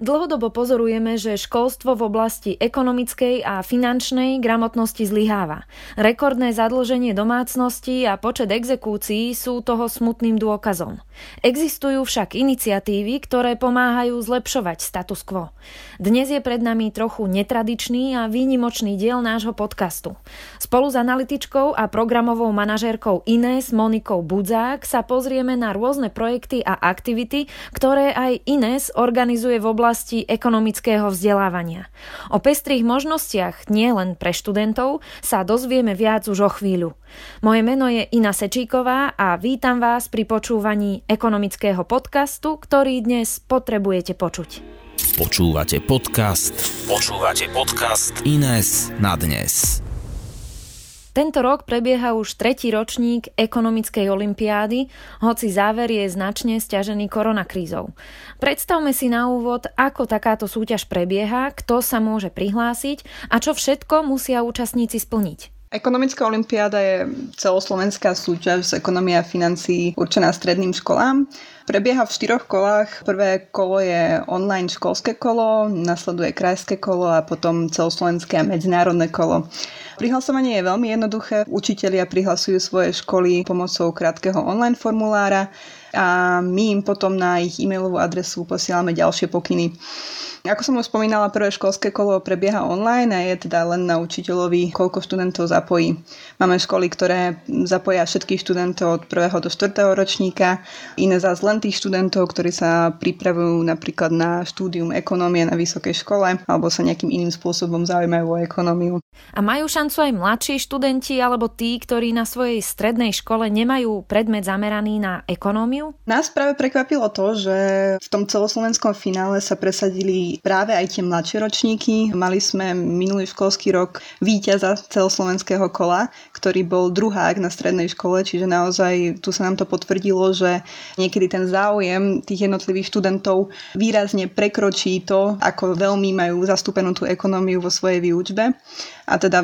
Dlhodobo pozorujeme, že školstvo v oblasti ekonomickej a finančnej gramotnosti zlyháva. Rekordné zadlženie domácností a počet exekúcií sú toho smutným dôkazom. Existujú však iniciatívy, ktoré pomáhajú zlepšovať status quo. Dnes je pred nami trochu netradičný a výnimočný diel nášho podcastu. Spolu s analytičkou a programovou manažérkou Inés Monikou Budzák sa pozrieme na rôzne projekty a aktivity, ktoré aj Inés organizuje v oblasti oblasti ekonomického vzdelávania. O pestrých možnostiach nielen pre študentov sa dozvieme viac už o chvíľu. Moje meno je Ina Sečíková a vítam vás pri počúvaní ekonomického podcastu, ktorý dnes potrebujete počuť. Počúvate podcast. Počúvate podcast Ines na dnes. Tento rok prebieha už tretí ročník ekonomickej olympiády, hoci záver je značne stiažený koronakrízou. Predstavme si na úvod, ako takáto súťaž prebieha, kto sa môže prihlásiť a čo všetko musia účastníci splniť. Ekonomická olimpiáda je celoslovenská súťaž z ekonomia a financií určená stredným školám. Prebieha v štyroch kolách. Prvé kolo je online školské kolo, nasleduje krajské kolo a potom celoslovenské a medzinárodné kolo. Prihlasovanie je veľmi jednoduché. Učitelia prihlasujú svoje školy pomocou krátkeho online formulára a my im potom na ich e-mailovú adresu posielame ďalšie pokyny. Ako som už spomínala, prvé školské kolo prebieha online a je teda len na učiteľovi, koľko študentov zapojí. Máme školy, ktoré zapoja všetkých študentov od 1. do 4. ročníka, iné zás len tých študentov, ktorí sa pripravujú napríklad na štúdium ekonómie na vysokej škole alebo sa nejakým iným spôsobom zaujímajú o ekonómiu. A majú šancu aj mladší študenti alebo tí, ktorí na svojej strednej škole nemajú predmet zameraný na ekonómiu? Nás práve prekvapilo to, že v tom celoslovenskom finále sa presadili práve aj tie mladšie ročníky. Mali sme minulý školský rok víťaza celoslovenského kola, ktorý bol druhák na strednej škole, čiže naozaj tu sa nám to potvrdilo, že niekedy ten záujem tých jednotlivých študentov výrazne prekročí to, ako veľmi majú zastúpenú tú ekonómiu vo svojej výučbe. A teda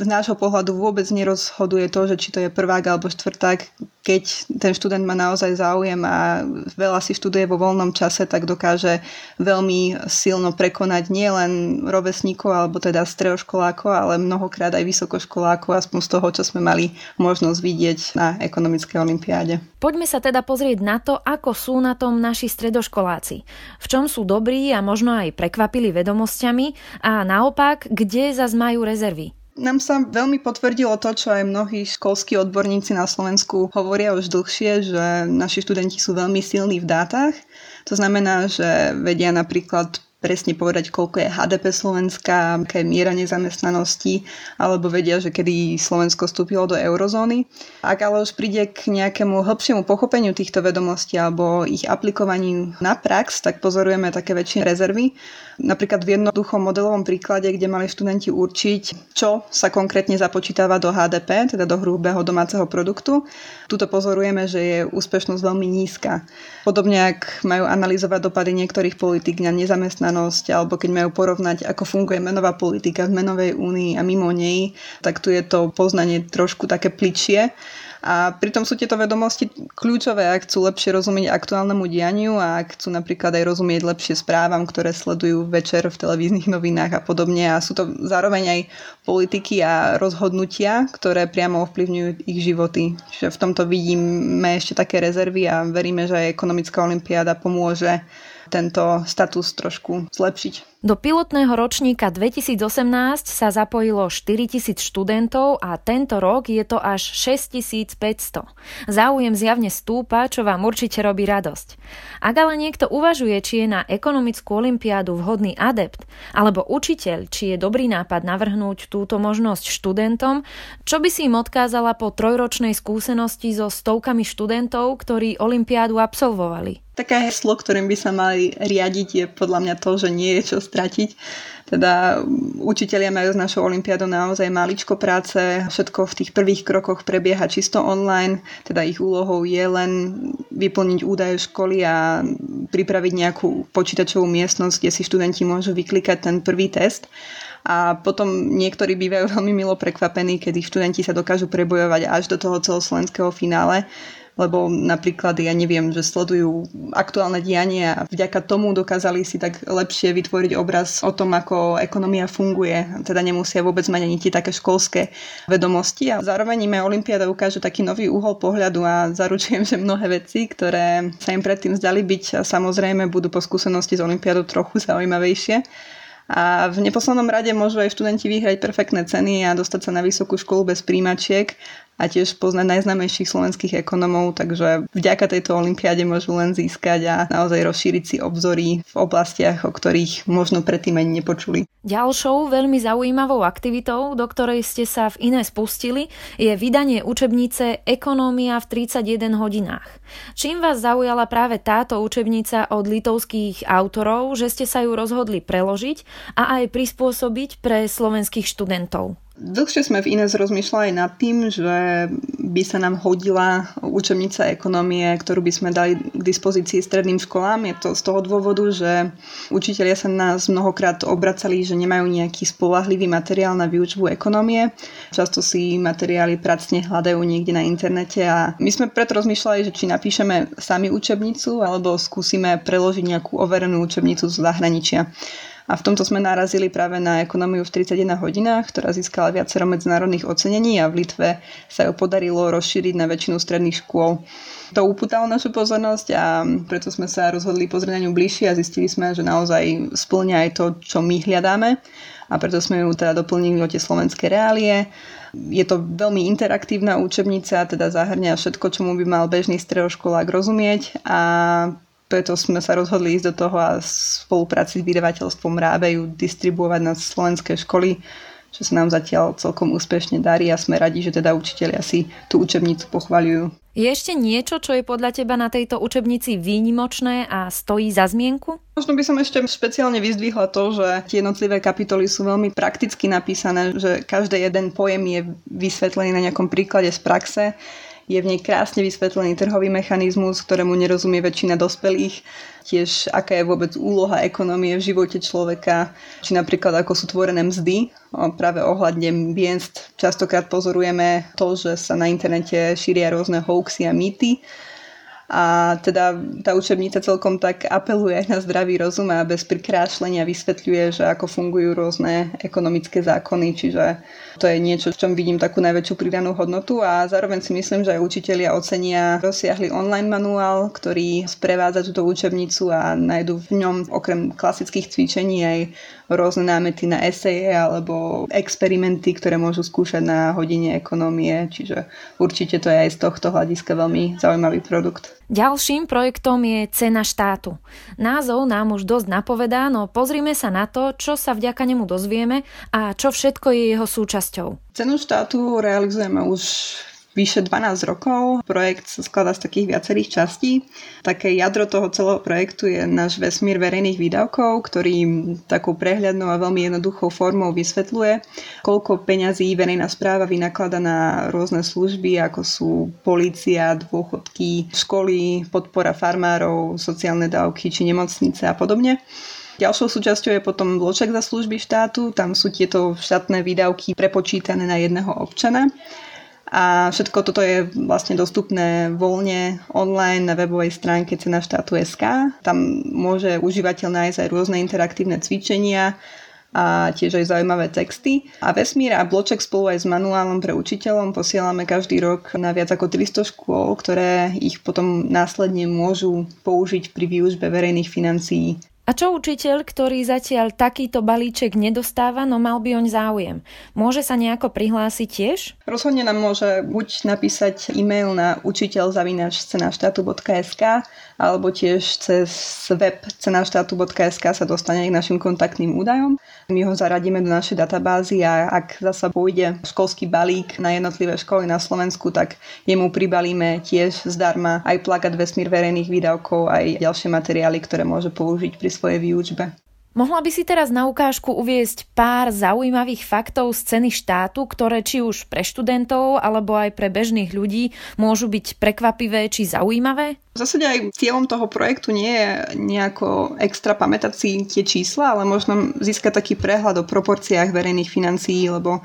z nášho pohľadu vôbec nerozhoduje to, že či to je prvák alebo štvrták, keď ten študent má naozaj záujem a veľa si študuje vo voľnom čase, tak dokáže veľmi silno prekonať nielen rovesníkov alebo teda stredoškolákov, ale mnohokrát aj vysokoškolákov, aspoň z toho, čo sme mali možnosť vidieť na ekonomickej olimpiáde. Poďme sa teda pozrieť na to, ako sú na tom naši stredoškoláci. V čom sú dobrí a možno aj prekvapili vedomosťami a naopak, kde zas majú rezervy. Nám sa veľmi potvrdilo to, čo aj mnohí školskí odborníci na Slovensku hovoria už dlhšie, že naši študenti sú veľmi silní v dátach. To znamená, že vedia napríklad presne povedať, koľko je HDP Slovenska, aká je miera nezamestnanosti, alebo vedia, že kedy Slovensko vstúpilo do eurozóny. Ak ale už príde k nejakému hĺbšiemu pochopeniu týchto vedomostí alebo ich aplikovaní na prax, tak pozorujeme také väčšie rezervy. Napríklad v jednoduchom modelovom príklade, kde mali študenti určiť, čo sa konkrétne započítava do HDP, teda do hrubého domáceho produktu. Tuto pozorujeme, že je úspešnosť veľmi nízka. Podobne, ak majú analyzovať dopady niektorých politik na nezamestnanosť, zamestnanosť alebo keď majú porovnať, ako funguje menová politika v menovej únii a mimo nej, tak tu je to poznanie trošku také pličie. A pritom sú tieto vedomosti kľúčové, ak chcú lepšie rozumieť aktuálnemu dianiu a ak chcú napríklad aj rozumieť lepšie správam, ktoré sledujú večer v televíznych novinách a podobne. A sú to zároveň aj politiky a rozhodnutia, ktoré priamo ovplyvňujú ich životy. Čiže v tomto vidíme ešte také rezervy a veríme, že aj ekonomická olimpiáda pomôže tento status trošku zlepšiť. Do pilotného ročníka 2018 sa zapojilo 4000 študentov a tento rok je to až 6500. Záujem zjavne stúpa, čo vám určite robí radosť. Ak ale niekto uvažuje, či je na ekonomickú olimpiádu vhodný adept, alebo učiteľ, či je dobrý nápad navrhnúť túto možnosť študentom, čo by si im odkázala po trojročnej skúsenosti so stovkami študentov, ktorí olimpiádu absolvovali? Také heslo, ktorým by sa mali riadiť, je podľa mňa to, že nie je čo stratiť. Teda učitelia majú s našou olimpiádou naozaj maličko práce, všetko v tých prvých krokoch prebieha čisto online, teda ich úlohou je len vyplniť údaje školy a pripraviť nejakú počítačovú miestnosť, kde si študenti môžu vyklikať ten prvý test. A potom niektorí bývajú veľmi milo prekvapení, kedy študenti sa dokážu prebojovať až do toho celoslovenského finále lebo napríklad ja neviem, že sledujú aktuálne dianie a vďaka tomu dokázali si tak lepšie vytvoriť obraz o tom, ako ekonomia funguje. Teda nemusia vôbec mať ani tie také školské vedomosti. A zároveň im Olympiáda ukáže taký nový uhol pohľadu a zaručujem, že mnohé veci, ktoré sa im predtým zdali byť samozrejme budú po skúsenosti z Olympiádu trochu zaujímavejšie. A v neposlednom rade môžu aj študenti vyhrať perfektné ceny a dostať sa na vysokú školu bez príjmačiek a tiež poznať najznámejších slovenských ekonomov, takže vďaka tejto olympiáde môžu len získať a naozaj rozšíriť si obzory v oblastiach, o ktorých možno predtým ani nepočuli. Ďalšou veľmi zaujímavou aktivitou, do ktorej ste sa v iné spustili, je vydanie učebnice Ekonómia v 31 hodinách. Čím vás zaujala práve táto učebnica od litovských autorov, že ste sa ju rozhodli preložiť a aj prispôsobiť pre slovenských študentov? Dlhšie sme v Ines rozmýšľali nad tým, že by sa nám hodila učebnica ekonomie, ktorú by sme dali k dispozícii stredným školám. Je to z toho dôvodu, že učitelia sa nás mnohokrát obracali, že nemajú nejaký spolahlivý materiál na výučbu ekonomie. Často si materiály pracne hľadajú niekde na internete a my sme preto rozmýšľali, že či napíšeme sami učebnicu alebo skúsime preložiť nejakú overenú učebnicu z zahraničia. A v tomto sme narazili práve na ekonómiu v 31 hodinách, ktorá získala viacero medzinárodných ocenení a v Litve sa ju podarilo rozšíriť na väčšinu stredných škôl. To upútalo našu pozornosť a preto sme sa rozhodli pozrieť na ňu bližšie a zistili sme, že naozaj splňa aj to, čo my hľadáme a preto sme ju teda doplnili o tie slovenské reálie. Je to veľmi interaktívna učebnica, teda zahrňa všetko, čomu by mal bežný stredoškolák rozumieť a preto sme sa rozhodli ísť do toho a v spolupráci s vydavateľstvom Rábe ju distribuovať na slovenské školy, čo sa nám zatiaľ celkom úspešne darí a sme radi, že teda učiteľia si tú učebnicu pochvaľujú. Je ešte niečo, čo je podľa teba na tejto učebnici výnimočné a stojí za zmienku? Možno by som ešte špeciálne vyzdvihla to, že tie jednotlivé kapitoly sú veľmi prakticky napísané, že každý jeden pojem je vysvetlený na nejakom príklade z praxe je v nej krásne vysvetlený trhový mechanizmus, ktorému nerozumie väčšina dospelých, tiež aká je vôbec úloha ekonomie v živote človeka, či napríklad ako sú tvorené mzdy. Práve ohľadne miest častokrát pozorujeme to, že sa na internete šíria rôzne hoaxy a mýty a teda tá učebnica celkom tak apeluje na zdravý rozum a bez prikrášlenia vysvetľuje, že ako fungujú rôzne ekonomické zákony, čiže to je niečo, v čom vidím takú najväčšiu pridanú hodnotu a zároveň si myslím, že aj učitelia ocenia rozsiahli online manuál, ktorý sprevádza túto učebnicu a nájdu v ňom okrem klasických cvičení aj rôzne námety na eseje alebo experimenty, ktoré môžu skúšať na hodine ekonómie, čiže určite to je aj z tohto hľadiska veľmi zaujímavý produkt. Ďalším projektom je Cena štátu. Názov nám už dosť napovedá, no pozrime sa na to, čo sa vďaka nemu dozvieme a čo všetko je jeho súčasťou. Cenu štátu realizujeme už vyše 12 rokov. Projekt sa skladá z takých viacerých častí. Také jadro toho celého projektu je náš vesmír verejných výdavkov, ktorý takou prehľadnou a veľmi jednoduchou formou vysvetľuje, koľko peňazí verejná správa vynaklada na rôzne služby, ako sú polícia, dôchodky, školy, podpora farmárov, sociálne dávky či nemocnice a podobne. Ďalšou súčasťou je potom bloček za služby štátu, tam sú tieto štátne výdavky prepočítané na jedného občana a všetko toto je vlastne dostupné voľne online na webovej stránke cena štátu SK. Tam môže užívateľ nájsť aj rôzne interaktívne cvičenia, a tiež aj zaujímavé texty. A Vesmír a Bloček spolu aj s manuálom pre učiteľom posielame každý rok na viac ako 300 škôl, ktoré ich potom následne môžu použiť pri výužbe verejných financií. A čo učiteľ, ktorý zatiaľ takýto balíček nedostáva, no mal by oň záujem? Môže sa nejako prihlásiť tiež? Rozhodne nám môže buď napísať e-mail na učiteľ.cenaštátu.sk alebo tiež cez web cenaštátu.sk sa dostane k našim kontaktným údajom. My ho zaradíme do našej databázy a ak zasa pôjde školský balík na jednotlivé školy na Slovensku, tak jemu pribalíme tiež zdarma aj plakát vesmír verejných výdavkov, aj ďalšie materiály, ktoré môže použiť pri svojej výučbe. Mohla by si teraz na ukážku uviesť pár zaujímavých faktov z ceny štátu, ktoré či už pre študentov alebo aj pre bežných ľudí môžu byť prekvapivé či zaujímavé? V zásade aj cieľom toho projektu nie je nejako extra pamätať si tie čísla, ale možno získať taký prehľad o proporciách verejných financií, lebo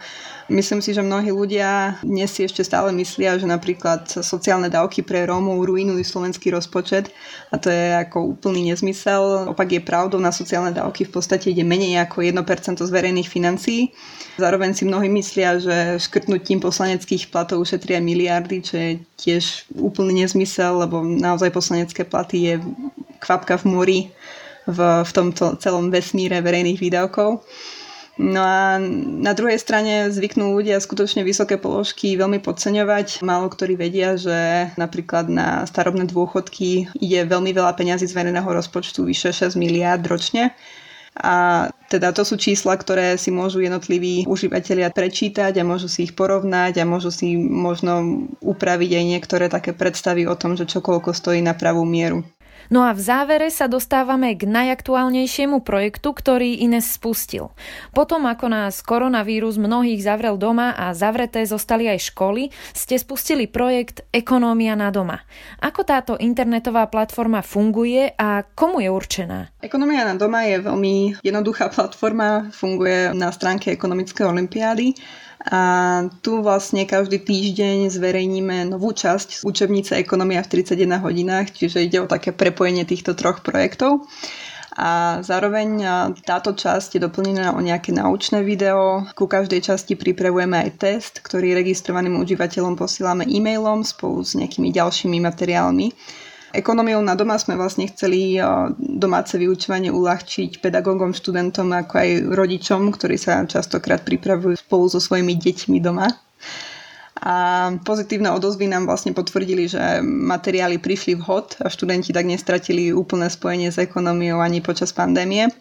Myslím si, že mnohí ľudia dnes si ešte stále myslia, že napríklad sociálne dávky pre Rómov ruinujú slovenský rozpočet a to je ako úplný nezmysel. Opak je pravdou, na sociálne dávky v podstate ide menej ako 1% z verejných financií. Zároveň si mnohí myslia, že škrtnutím poslaneckých platov ušetria miliardy, čo je tiež úplný nezmysel, lebo naozaj poslanecké platy je kvapka v mori v, v tomto celom vesmíre verejných výdavkov. No a na druhej strane zvyknú ľudia skutočne vysoké položky veľmi podceňovať. Málo ktorí vedia, že napríklad na starobné dôchodky ide veľmi veľa peňazí z verejného rozpočtu, vyše 6 miliárd ročne. A teda to sú čísla, ktoré si môžu jednotliví užívateľia prečítať a môžu si ich porovnať a môžu si možno upraviť aj niektoré také predstavy o tom, že čokoľko stojí na pravú mieru. No a v závere sa dostávame k najaktuálnejšiemu projektu, ktorý Ines spustil. Potom, ako nás koronavírus mnohých zavrel doma a zavreté zostali aj školy, ste spustili projekt Ekonómia na doma. Ako táto internetová platforma funguje a komu je určená? Ekonomia na doma je veľmi jednoduchá platforma, funguje na stránke Ekonomickej olimpiády a tu vlastne každý týždeň zverejníme novú časť učebnice Ekonomia v 31 hodinách, čiže ide o také prepojenie týchto troch projektov. A zároveň táto časť je doplnená o nejaké naučné video. Ku každej časti pripravujeme aj test, ktorý registrovaným užívateľom posílame e-mailom spolu s nejakými ďalšími materiálmi. Ekonomiou na doma sme vlastne chceli domáce vyučovanie uľahčiť pedagógom, študentom ako aj rodičom, ktorí sa častokrát pripravujú spolu so svojimi deťmi doma. A pozitívne odozvy nám vlastne potvrdili, že materiály prišli vhod a študenti tak nestratili úplné spojenie s ekonomiou ani počas pandémie.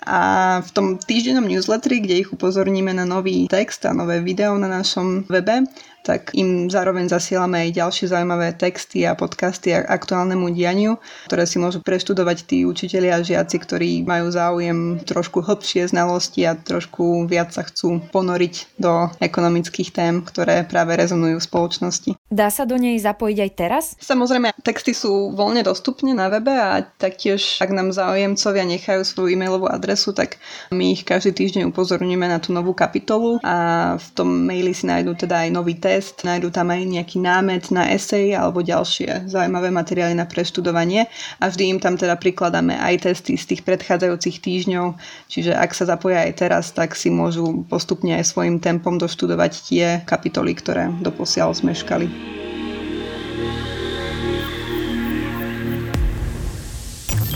A v tom týždennom newsletteri, kde ich upozorníme na nový text a nové video na našom webe, tak im zároveň zasielame aj ďalšie zaujímavé texty a podcasty a aktuálnemu dianiu, ktoré si môžu preštudovať tí učitelia a žiaci, ktorí majú záujem trošku hlbšie znalosti a trošku viac sa chcú ponoriť do ekonomických tém, ktoré práve rezonujú v spoločnosti. Dá sa do nej zapojiť aj teraz? Samozrejme, texty sú voľne dostupné na webe a taktiež, ak nám záujemcovia nechajú svoju e-mailovú adresu, tak my ich každý týždeň upozorňujeme na tú novú kapitolu a v tom maili si nájdú teda aj nový text test, nájdú tam aj nejaký námet na esej alebo ďalšie zaujímavé materiály na preštudovanie a vždy im tam teda prikladáme aj testy z tých predchádzajúcich týždňov, čiže ak sa zapoja aj teraz, tak si môžu postupne aj svojim tempom doštudovať tie kapitoly, ktoré doposiaľ zmeškali.